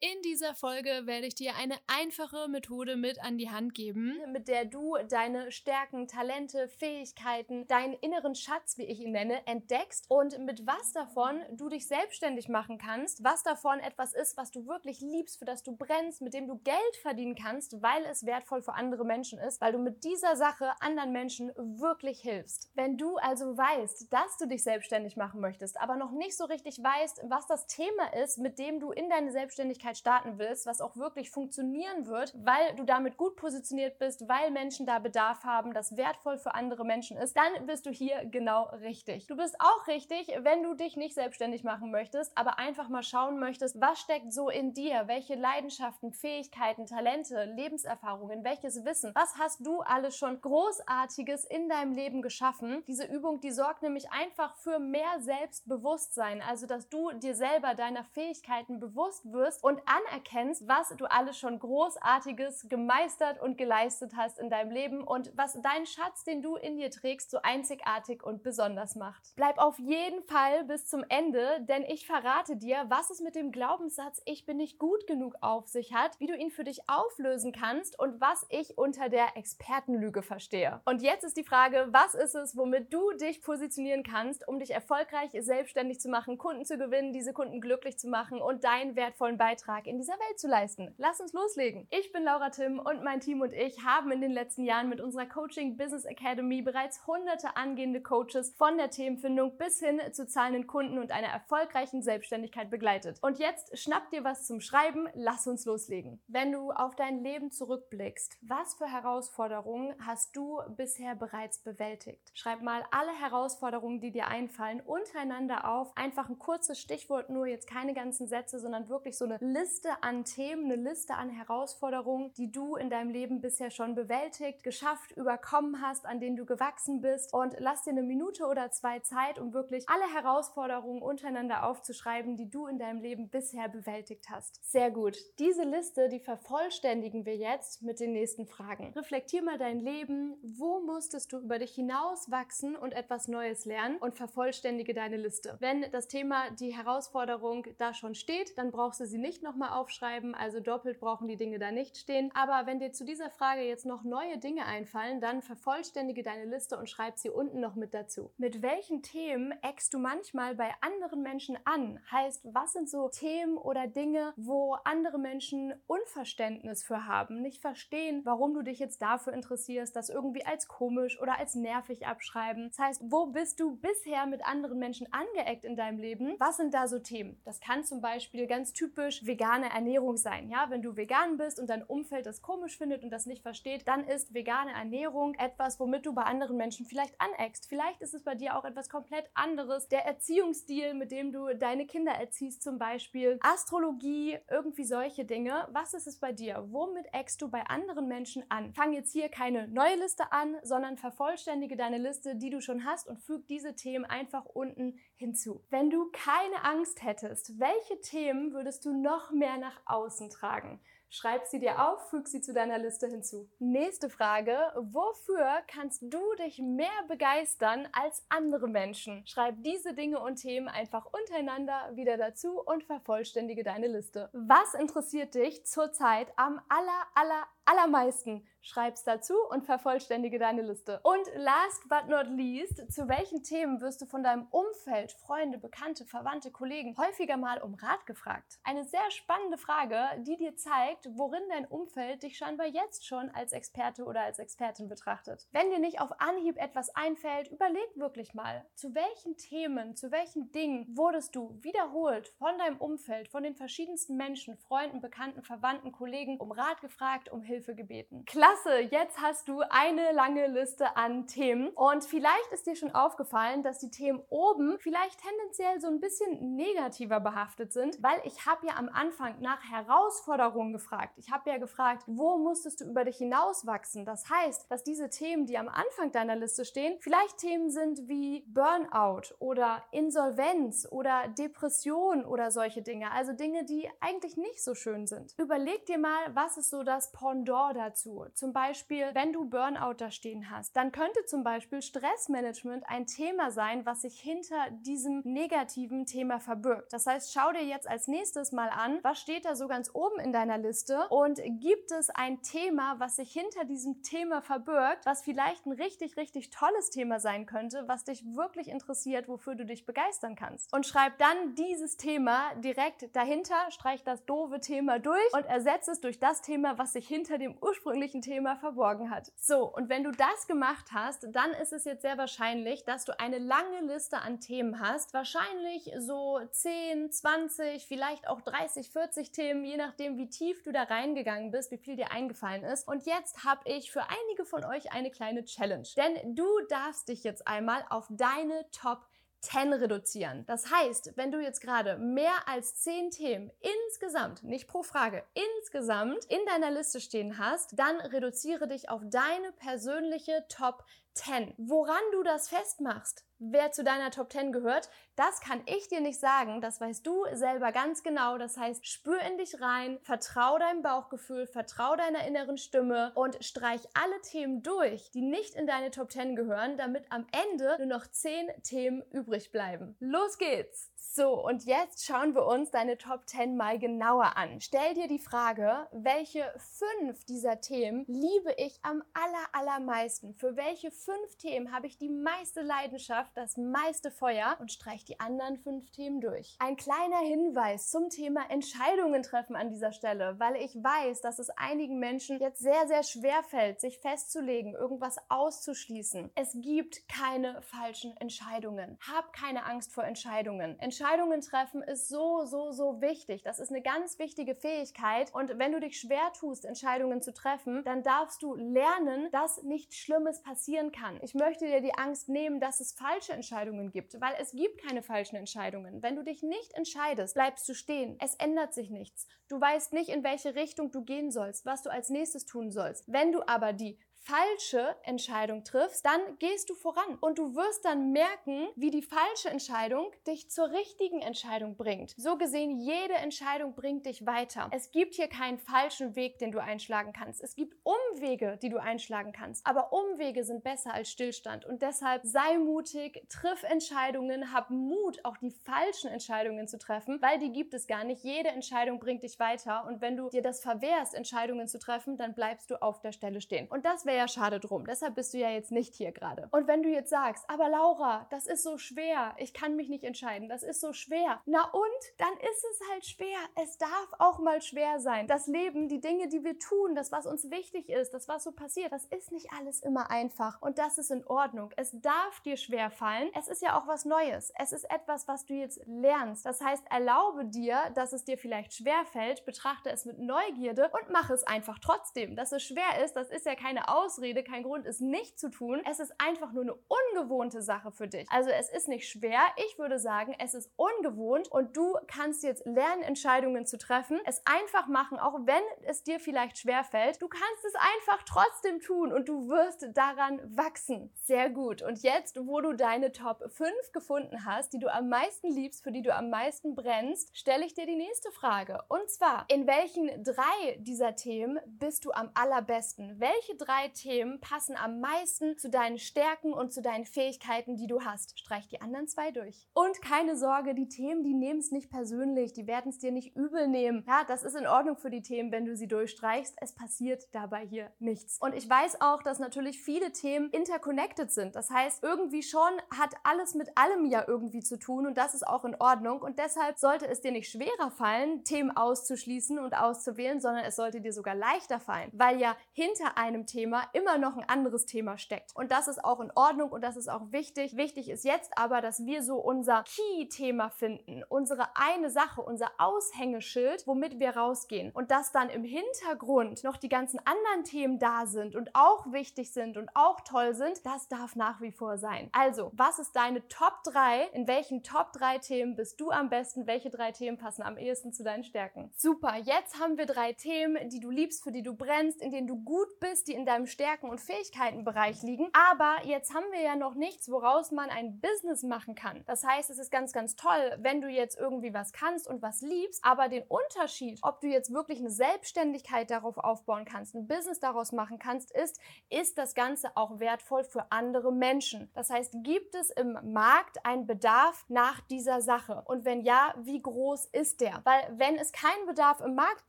In dieser Folge werde ich dir eine einfache Methode mit an die Hand geben, mit der du deine Stärken, Talente, Fähigkeiten, deinen inneren Schatz, wie ich ihn nenne, entdeckst und mit was davon du dich selbstständig machen kannst, was davon etwas ist, was du wirklich liebst, für das du brennst, mit dem du Geld verdienen kannst, weil es wertvoll für andere Menschen ist, weil du mit dieser Sache anderen Menschen wirklich hilfst. Wenn du also weißt, dass du dich selbstständig machen möchtest, aber noch nicht so richtig weißt, was das Thema ist, mit dem du in deine Selbstständigkeit Selbstständigkeit starten willst, was auch wirklich funktionieren wird, weil du damit gut positioniert bist, weil Menschen da Bedarf haben, das wertvoll für andere Menschen ist, dann bist du hier genau richtig. Du bist auch richtig, wenn du dich nicht selbstständig machen möchtest, aber einfach mal schauen möchtest, was steckt so in dir, welche Leidenschaften, Fähigkeiten, Talente, Lebenserfahrungen, welches Wissen, was hast du alles schon Großartiges in deinem Leben geschaffen. Diese Übung, die sorgt nämlich einfach für mehr Selbstbewusstsein, also dass du dir selber deiner Fähigkeiten bewusst wirst und und anerkennst, was du alles schon Großartiges gemeistert und geleistet hast in deinem Leben und was dein Schatz, den du in dir trägst, so einzigartig und besonders macht. Bleib auf jeden Fall bis zum Ende, denn ich verrate dir, was es mit dem Glaubenssatz Ich bin nicht gut genug auf sich hat, wie du ihn für dich auflösen kannst und was ich unter der Expertenlüge verstehe. Und jetzt ist die Frage, was ist es, womit du dich positionieren kannst, um dich erfolgreich selbstständig zu machen, Kunden zu gewinnen, diese Kunden glücklich zu machen und deinen wertvollen Beitrag Beitrag in dieser Welt zu leisten. Lass uns loslegen. Ich bin Laura Tim und mein Team und ich haben in den letzten Jahren mit unserer Coaching Business Academy bereits hunderte angehende Coaches von der Themenfindung bis hin zu zahlenden Kunden und einer erfolgreichen Selbstständigkeit begleitet. Und jetzt schnapp dir was zum Schreiben, lass uns loslegen. Wenn du auf dein Leben zurückblickst, was für Herausforderungen hast du bisher bereits bewältigt? Schreib mal alle Herausforderungen, die dir einfallen, untereinander auf. Einfach ein kurzes Stichwort, nur jetzt keine ganzen Sätze, sondern wirklich so eine Liste an Themen, eine Liste an Herausforderungen, die du in deinem Leben bisher schon bewältigt, geschafft, überkommen hast, an denen du gewachsen bist. Und lass dir eine Minute oder zwei Zeit, um wirklich alle Herausforderungen untereinander aufzuschreiben, die du in deinem Leben bisher bewältigt hast. Sehr gut. Diese Liste, die vervollständigen wir jetzt mit den nächsten Fragen. Reflektier mal dein Leben. Wo musstest du über dich hinaus wachsen und etwas Neues lernen? Und vervollständige deine Liste. Wenn das Thema, die Herausforderung da schon steht, dann brauchst du sie nicht nochmal aufschreiben, also doppelt brauchen die Dinge da nicht stehen. Aber wenn dir zu dieser Frage jetzt noch neue Dinge einfallen, dann vervollständige deine Liste und schreib sie unten noch mit dazu. Mit welchen Themen eckst du manchmal bei anderen Menschen an? Heißt, was sind so Themen oder Dinge, wo andere Menschen Unverständnis für haben, nicht verstehen, warum du dich jetzt dafür interessierst, das irgendwie als komisch oder als nervig abschreiben? Das heißt, wo bist du bisher mit anderen Menschen angeeckt in deinem Leben? Was sind da so Themen? Das kann zum Beispiel ganz typisch vegane Ernährung sein. Ja, wenn du vegan bist und dein Umfeld das komisch findet und das nicht versteht, dann ist vegane Ernährung etwas, womit du bei anderen Menschen vielleicht aneckst. Vielleicht ist es bei dir auch etwas komplett anderes. Der Erziehungsstil, mit dem du deine Kinder erziehst, zum Beispiel Astrologie, irgendwie solche Dinge. Was ist es bei dir? Womit eckst du bei anderen Menschen an? Fang jetzt hier keine neue Liste an, sondern vervollständige deine Liste, die du schon hast und füg diese Themen einfach unten hinzu. Wenn du keine Angst hättest, welche Themen würdest du noch noch mehr nach außen tragen. Schreib sie dir auf, füg sie zu deiner Liste hinzu. Nächste Frage. Wofür kannst du dich mehr begeistern als andere Menschen? Schreib diese Dinge und Themen einfach untereinander wieder dazu und vervollständige deine Liste. Was interessiert dich zurzeit am aller, aller, allermeisten? Schreib's dazu und vervollständige deine Liste. Und last but not least, zu welchen Themen wirst du von deinem Umfeld, Freunde, Bekannte, Verwandte, Kollegen häufiger mal um Rat gefragt? Eine sehr spannende Frage, die dir zeigt, worin dein Umfeld dich scheinbar jetzt schon als Experte oder als Expertin betrachtet. Wenn dir nicht auf Anhieb etwas einfällt, überleg wirklich mal, zu welchen Themen, zu welchen Dingen wurdest du wiederholt von deinem Umfeld, von den verschiedensten Menschen, Freunden, Bekannten, Verwandten, Kollegen um Rat gefragt, um Hilfe gebeten. Klar Klasse, jetzt hast du eine lange Liste an Themen und vielleicht ist dir schon aufgefallen, dass die Themen oben vielleicht tendenziell so ein bisschen negativer behaftet sind, weil ich habe ja am Anfang nach Herausforderungen gefragt. Ich habe ja gefragt, wo musstest du über dich hinauswachsen? Das heißt, dass diese Themen, die am Anfang deiner Liste stehen, vielleicht Themen sind wie Burnout oder Insolvenz oder Depression oder solche Dinge, also Dinge, die eigentlich nicht so schön sind. Überleg dir mal, was ist so das Pendant Pendant dazu. Zum Beispiel, wenn du Burnout da stehen hast, dann könnte zum Beispiel Stressmanagement ein Thema sein, was sich hinter diesem negativen Thema verbirgt. Das heißt, schau dir jetzt als nächstes mal an, was steht da so ganz oben in deiner Liste und gibt es ein Thema, was sich hinter diesem Thema verbirgt, was vielleicht ein richtig, richtig tolles Thema sein könnte, was dich wirklich interessiert, wofür du dich begeistern kannst. Und schreib dann dieses Thema direkt dahinter, streich das doofe Thema durch und ersetze es durch das Thema, was sich hinter dem ursprünglichen Thema verborgen hat. So, und wenn du das gemacht hast, dann ist es jetzt sehr wahrscheinlich, dass du eine lange Liste an Themen hast. Wahrscheinlich so 10, 20, vielleicht auch 30, 40 Themen, je nachdem, wie tief du da reingegangen bist, wie viel dir eingefallen ist. Und jetzt habe ich für einige von euch eine kleine Challenge. Denn du darfst dich jetzt einmal auf deine Top 10 reduzieren. Das heißt, wenn du jetzt gerade mehr als 10 Themen insgesamt, nicht pro Frage, insgesamt in deiner Liste stehen hast, dann reduziere dich auf deine persönliche Top 10. Woran du das festmachst, wer zu deiner Top 10 gehört, das kann ich dir nicht sagen. Das weißt du selber ganz genau. Das heißt, spür in dich rein, vertrau deinem Bauchgefühl, vertrau deiner inneren Stimme und streich alle Themen durch, die nicht in deine Top 10 gehören, damit am Ende nur noch 10 Themen übrig bleiben. Los geht's! So, und jetzt schauen wir uns deine Top 10 mal genauer an. Stell dir die Frage, welche fünf dieser Themen liebe ich am aller, allermeisten? Für welche fünf Themen habe ich die meiste Leidenschaft, das meiste Feuer und streich die anderen fünf Themen durch? Ein kleiner Hinweis zum Thema Entscheidungen treffen an dieser Stelle, weil ich weiß, dass es einigen Menschen jetzt sehr, sehr schwer fällt, sich festzulegen, irgendwas auszuschließen. Es gibt keine falschen Entscheidungen. Hab keine Angst vor. Entscheidungen Entscheidungen treffen ist so, so, so wichtig. Das ist eine ganz wichtige Fähigkeit. Und wenn du dich schwer tust, Entscheidungen zu treffen, dann darfst du lernen, dass nichts Schlimmes passieren kann. Ich möchte dir die Angst nehmen, dass es falsche Entscheidungen gibt, weil es gibt keine falschen Entscheidungen. Wenn du dich nicht entscheidest, bleibst du stehen. Es ändert sich nichts. Du weißt nicht, in welche Richtung du gehen sollst, was du als nächstes tun sollst. Wenn du aber die falsche Entscheidung triffst, dann gehst du voran und du wirst dann merken, wie die falsche Entscheidung dich zur richtigen Entscheidung bringt. So gesehen, jede Entscheidung bringt dich weiter. Es gibt hier keinen falschen Weg, den du einschlagen kannst. Es gibt Umwege, die du einschlagen kannst. Aber Umwege sind besser als Stillstand und deshalb sei mutig, triff Entscheidungen, hab Mut, auch die falschen Entscheidungen zu treffen, weil die gibt es gar nicht. Jede Entscheidung bringt dich weiter und wenn du dir das verwehrst, Entscheidungen zu treffen, dann bleibst du auf der Stelle stehen. Und das wäre ja schade drum. Deshalb bist du ja jetzt nicht hier gerade. Und wenn du jetzt sagst, aber Laura, das ist so schwer, ich kann mich nicht entscheiden, das ist so schwer. Na und? Dann ist es halt schwer. Es darf auch mal schwer sein. Das Leben, die Dinge, die wir tun, das, was uns wichtig ist, das, was so passiert, das ist nicht alles immer einfach. Und das ist in Ordnung. Es darf dir schwer fallen. Es ist ja auch was Neues. Es ist etwas, was du jetzt lernst. Das heißt, erlaube dir, dass es dir vielleicht schwer fällt, betrachte es mit Neugierde und mach es einfach trotzdem. Dass es schwer ist, das ist ja keine Ausrede Ausrede, kein Grund, es nicht zu tun. Es ist einfach nur eine ungewohnte Sache für dich. Also es ist nicht schwer. Ich würde sagen, es ist ungewohnt und du kannst jetzt lernen, Entscheidungen zu treffen. Es einfach machen, auch wenn es dir vielleicht schwer fällt. Du kannst es einfach trotzdem tun und du wirst daran wachsen. Sehr gut. Und jetzt, wo du deine Top 5 gefunden hast, die du am meisten liebst, für die du am meisten brennst, stelle ich dir die nächste Frage. Und zwar, in welchen drei dieser Themen bist du am allerbesten? Welche drei Themen passen am meisten zu deinen Stärken und zu deinen Fähigkeiten, die du hast. Streich die anderen zwei durch. Und keine Sorge, die Themen, die nehmen es nicht persönlich, die werden es dir nicht übel nehmen. Ja, das ist in Ordnung für die Themen, wenn du sie durchstreichst. Es passiert dabei hier nichts. Und ich weiß auch, dass natürlich viele Themen interconnected sind. Das heißt, irgendwie schon hat alles mit allem ja irgendwie zu tun und das ist auch in Ordnung. Und deshalb sollte es dir nicht schwerer fallen, Themen auszuschließen und auszuwählen, sondern es sollte dir sogar leichter fallen, weil ja hinter einem Thema immer noch ein anderes Thema steckt. Und das ist auch in Ordnung und das ist auch wichtig. Wichtig ist jetzt aber, dass wir so unser Key-Thema finden, unsere eine Sache, unser Aushängeschild, womit wir rausgehen. Und dass dann im Hintergrund noch die ganzen anderen Themen da sind und auch wichtig sind und auch toll sind, das darf nach wie vor sein. Also, was ist deine Top 3? In welchen Top 3 Themen bist du am besten? Welche drei Themen passen am ehesten zu deinen Stärken? Super, jetzt haben wir drei Themen, die du liebst, für die du brennst, in denen du gut bist, die in deinem Stärken- und Fähigkeitenbereich liegen. Aber jetzt haben wir ja noch nichts, woraus man ein Business machen kann. Das heißt, es ist ganz, ganz toll, wenn du jetzt irgendwie was kannst und was liebst, aber den Unterschied, ob du jetzt wirklich eine Selbstständigkeit darauf aufbauen kannst, ein Business daraus machen kannst, ist, ist das Ganze auch wertvoll für andere Menschen. Das heißt, gibt es im Markt einen Bedarf nach dieser Sache? Und wenn ja, wie groß ist der? Weil wenn es keinen Bedarf im Markt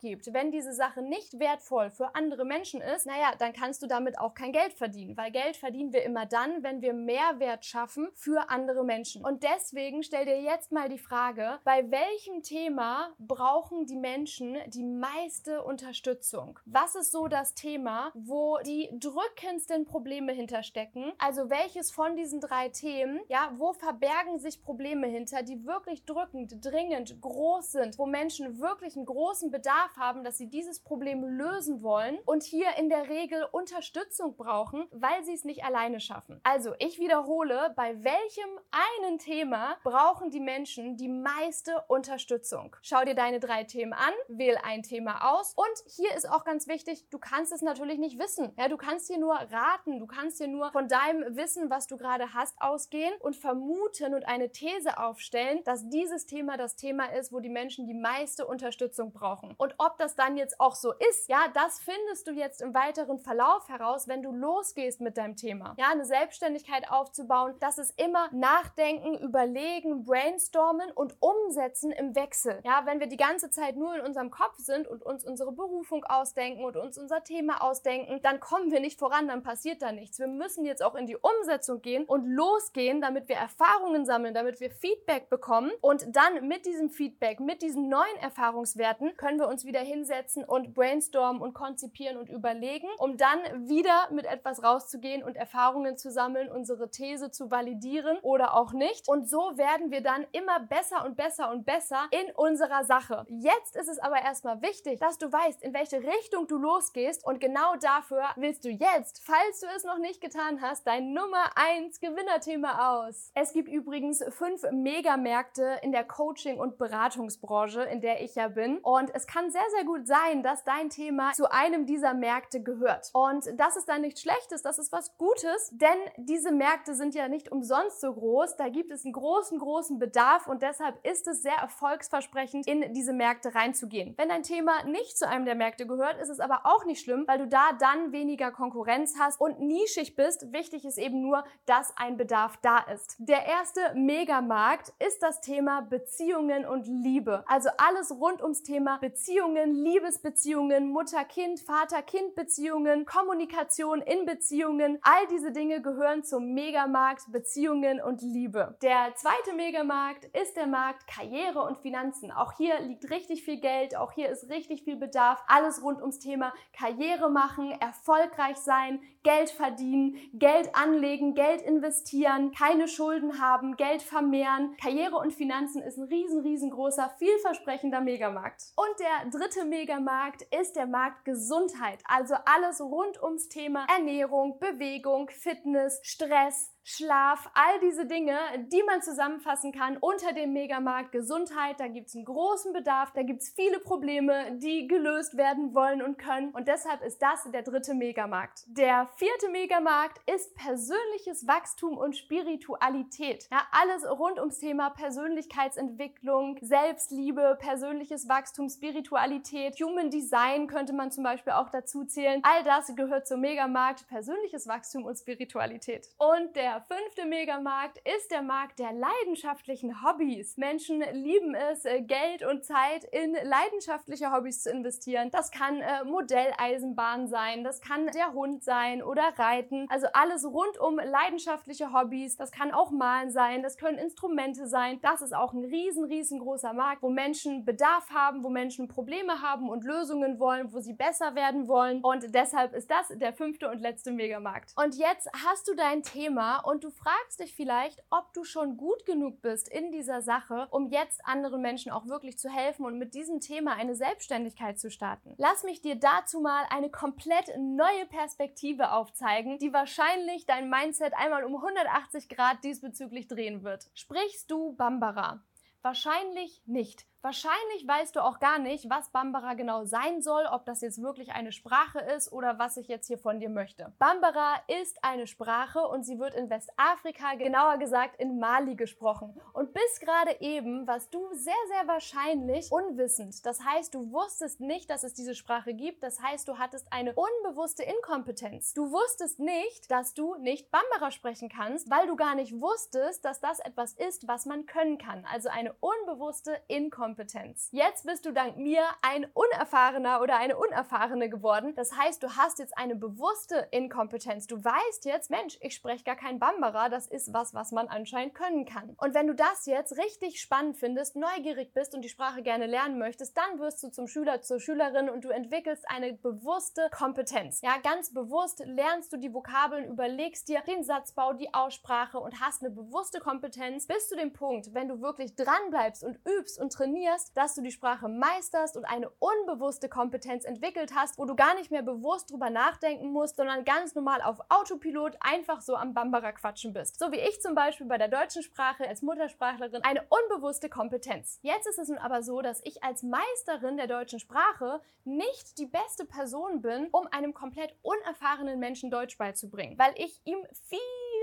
gibt, wenn diese Sache nicht wertvoll für andere Menschen ist, naja, dann kannst du damit auch kein Geld verdienen, weil Geld verdienen wir immer dann, wenn wir Mehrwert schaffen für andere Menschen. Und deswegen stell dir jetzt mal die Frage, bei welchem Thema brauchen die Menschen die meiste Unterstützung? Was ist so das Thema, wo die drückendsten Probleme hinterstecken? Also welches von diesen drei Themen, ja, wo verbergen sich Probleme hinter, die wirklich drückend, dringend, groß sind, wo Menschen wirklich einen großen Bedarf haben, dass sie dieses Problem lösen wollen und hier in der Regel Unterstützung brauchen, weil sie es nicht alleine schaffen. Also, ich wiederhole, bei welchem einen Thema brauchen die Menschen die meiste Unterstützung? Schau dir deine drei Themen an, wähl ein Thema aus und hier ist auch ganz wichtig, du kannst es natürlich nicht wissen. Ja, du kannst dir nur raten, du kannst dir nur von deinem Wissen, was du gerade hast, ausgehen und vermuten und eine These aufstellen, dass dieses Thema das Thema ist, wo die Menschen die meiste Unterstützung brauchen. Und ob das dann jetzt auch so ist, ja, das findest du jetzt im weiteren Verlauf heraus, wenn du losgehst mit deinem Thema. Ja, eine Selbstständigkeit aufzubauen, das ist immer nachdenken, überlegen, brainstormen und umsetzen im Wechsel. Ja, wenn wir die ganze Zeit nur in unserem Kopf sind und uns unsere Berufung ausdenken und uns unser Thema ausdenken, dann kommen wir nicht voran, dann passiert da nichts. Wir müssen jetzt auch in die Umsetzung gehen und losgehen, damit wir Erfahrungen sammeln, damit wir Feedback bekommen und dann mit diesem Feedback, mit diesen neuen Erfahrungswerten können wir uns wieder hinsetzen und brainstormen und konzipieren und überlegen, um dann wieder mit etwas rauszugehen und Erfahrungen zu sammeln, unsere These zu validieren oder auch nicht. Und so werden wir dann immer besser und besser und besser in unserer Sache. Jetzt ist es aber erstmal wichtig, dass du weißt, in welche Richtung du losgehst und genau dafür willst du jetzt, falls du es noch nicht getan hast, dein Nummer 1 Gewinnerthema aus. Es gibt übrigens fünf Megamärkte in der Coaching- und Beratungsbranche, in der ich ja bin. Und es kann sehr, sehr gut sein, dass dein Thema zu einem dieser Märkte gehört. Und das ist dann nichts Schlechtes, das ist was Gutes, denn diese Märkte sind ja nicht umsonst so groß. Da gibt es einen großen, großen Bedarf und deshalb ist es sehr erfolgsversprechend, in diese Märkte reinzugehen. Wenn dein Thema nicht zu einem der Märkte gehört, ist es aber auch nicht schlimm, weil du da dann weniger Konkurrenz hast und nischig bist. Wichtig ist eben nur, dass ein Bedarf da ist. Der erste Megamarkt ist das Thema Beziehungen und Liebe. Also alles rund ums Thema Beziehungen, Liebesbeziehungen, Mutter-Kind, Vater-Kind-Beziehungen, Kommunikation in Beziehungen. All diese Dinge gehören zum Megamarkt Beziehungen und Liebe. Der zweite Megamarkt ist der Markt Karriere und Finanzen. Auch hier liegt richtig viel Geld, auch hier ist richtig viel Bedarf. Alles rund ums Thema Karriere machen, erfolgreich sein, Geld verdienen, Geld anlegen, Geld investieren, keine Schulden haben, Geld vermehren. Karriere und Finanzen ist ein riesen, riesengroßer, vielversprechender Megamarkt. Und der dritte Megamarkt ist der Markt Gesundheit. Also alles rund ums Thema Ernährung, Bewegung, Fitness, Stress, Schlaf, all diese Dinge, die man zusammenfassen kann unter dem Megamarkt Gesundheit. Da gibt es einen großen Bedarf, da gibt es viele Probleme, die gelöst werden wollen und können. Und deshalb ist das der dritte Megamarkt. Der vierte Megamarkt ist persönliches Wachstum und Spiritualität. Ja, alles rund ums Thema Persönlichkeitsentwicklung, Selbstliebe, persönliches Wachstum, Spiritualität, Human Design könnte man zum Beispiel auch dazu zählen. All das gehört zum Megamarkt persönliches Wachstum und Spiritualität. Und der fünfte Megamarkt ist der Markt der leidenschaftlichen Hobbys. Menschen lieben es, äh, Geld und Zeit in leidenschaftliche Hobbys zu investieren. Das kann äh, Modelleisenbahn sein, das kann der Hund sein oder Reiten. Also alles rund um leidenschaftliche Hobbys. Das kann auch Malen sein, das können Instrumente sein. Das ist auch ein riesen, riesengroßer Markt, wo Menschen Bedarf haben, wo Menschen Probleme haben und Lösungen wollen, wo sie besser werden wollen. Und deshalb ist das der fünfte und letzte Megamarkt. Und jetzt hast du dein Thema und du fragst dich vielleicht, ob du schon gut genug bist in dieser Sache, um jetzt anderen Menschen auch wirklich zu helfen und mit diesem Thema eine Selbstständigkeit zu starten. Lass mich dir dazu mal eine komplett neue Perspektive aufzeigen, die wahrscheinlich dein Mindset einmal um 180 Grad diesbezüglich drehen wird. Sprichst du Bambara? Wahrscheinlich nicht. Wahrscheinlich weißt du auch gar nicht, was Bambara genau sein soll, ob das jetzt wirklich eine Sprache ist oder was ich jetzt hier von dir möchte. Bambara ist eine Sprache und sie wird in Westafrika, genauer gesagt in Mali gesprochen. Und bis gerade eben warst du sehr, sehr wahrscheinlich unwissend. Das heißt, du wusstest nicht, dass es diese Sprache gibt. Das heißt, du hattest eine unbewusste Inkompetenz. Du wusstest nicht, dass du nicht Bambara sprechen kannst, weil du gar nicht wusstest, dass das etwas ist, was man können kann. Also eine unbewusste Inkompetenz. Kompetenz. Jetzt bist du dank mir ein Unerfahrener oder eine Unerfahrene geworden. Das heißt, du hast jetzt eine bewusste Inkompetenz. Du weißt jetzt, Mensch, ich spreche gar kein Bambara. Das ist was, was man anscheinend können kann. Und wenn du das jetzt richtig spannend findest, neugierig bist und die Sprache gerne lernen möchtest, dann wirst du zum Schüler, zur Schülerin und du entwickelst eine bewusste Kompetenz. Ja, ganz bewusst lernst du die Vokabeln, überlegst dir den Satzbau, die Aussprache und hast eine bewusste Kompetenz bis zu dem Punkt, wenn du wirklich dran bleibst und übst und trainierst, trainierst, dass du die Sprache meisterst und eine unbewusste Kompetenz entwickelt hast, wo du gar nicht mehr bewusst drüber nachdenken musst, sondern ganz normal auf Autopilot einfach so am Bambara quatschen bist. So wie ich zum Beispiel bei der deutschen Sprache als Muttersprachlerin eine unbewusste Kompetenz. Jetzt ist es nun aber so, dass ich als Meisterin der deutschen Sprache nicht die beste Person bin, um einem komplett unerfahrenen Menschen Deutsch beizubringen, weil ich ihm viel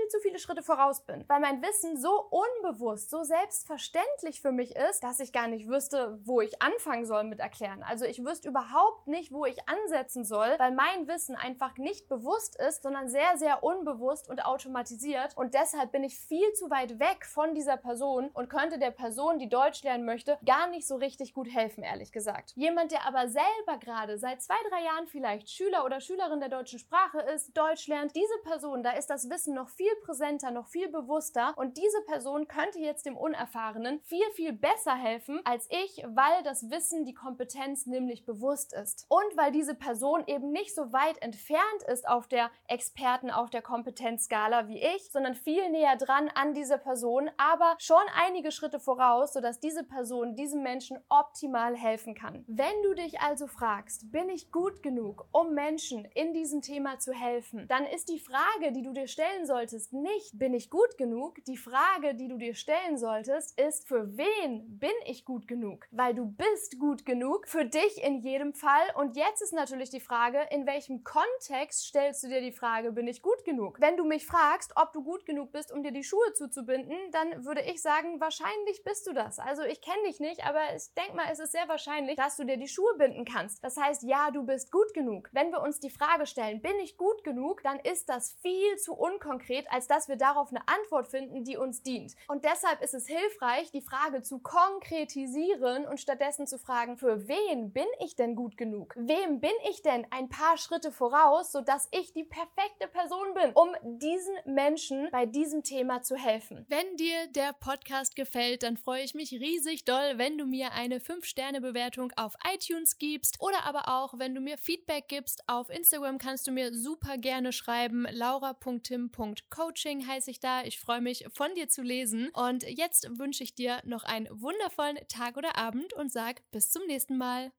zu viele Schritte voraus bin, weil mein Wissen so unbewusst, so selbstverständlich für mich ist, dass ich gar nicht wüsste, wo ich anfangen soll mit erklären. Also ich wüsste überhaupt nicht, wo ich ansetzen soll, weil mein Wissen einfach nicht bewusst ist, sondern sehr, sehr unbewusst und automatisiert. Und deshalb bin ich viel zu weit weg von dieser Person und könnte der Person, die Deutsch lernen möchte, gar nicht so richtig gut helfen, ehrlich gesagt. Jemand, der aber selber gerade seit zwei, drei Jahren vielleicht Schüler oder Schülerin der deutschen Sprache ist, Deutsch lernt, diese Person, da ist das Wissen noch viel präsenter, noch viel bewusster und diese Person könnte jetzt dem Unerfahrenen viel, viel besser helfen als ich, weil das Wissen, die Kompetenz nämlich bewusst ist. Und weil diese Person eben nicht so weit entfernt ist auf der Experten, auf der Kompetenzskala wie ich, sondern viel näher dran an dieser Person, aber schon einige Schritte voraus, sodass diese Person diesem Menschen optimal helfen kann. Wenn du dich also fragst, bin ich gut genug, um Menschen in diesem Thema zu helfen, dann ist die Frage, die du dir stellen solltest, ist nicht, bin ich gut genug? Die Frage, die du dir stellen solltest, ist, für wen bin ich gut genug? Weil du bist gut genug, für dich in jedem Fall. Und jetzt ist natürlich die Frage, in welchem Kontext stellst du dir die Frage, bin ich gut genug? Wenn du mich fragst, ob du gut genug bist, um dir die Schuhe zuzubinden, dann würde ich sagen, wahrscheinlich bist du das. Also ich kenne dich nicht, aber ich denke mal, es ist sehr wahrscheinlich, dass du dir die Schuhe binden kannst. Das heißt, ja, du bist gut genug. Wenn wir uns die Frage stellen, bin ich gut genug, dann ist das viel zu unkonkret, als dass wir darauf eine Antwort finden, die uns dient. Und deshalb ist es hilfreich, die Frage zu konkretisieren und stattdessen zu fragen, für wen bin ich denn gut genug? Wem bin ich denn ein paar Schritte voraus, sodass ich die perfekte Person bin, um diesen Menschen bei diesem Thema zu helfen? Wenn dir der Podcast gefällt, dann freue ich mich riesig doll, wenn du mir eine 5-Sterne-Bewertung auf iTunes gibst oder aber auch, wenn du mir Feedback gibst. Auf Instagram kannst du mir super gerne schreiben, laura.tim.coach Coaching heiße ich da. Ich freue mich, von dir zu lesen. Und jetzt wünsche ich dir noch einen wundervollen Tag oder Abend und sag bis zum nächsten Mal.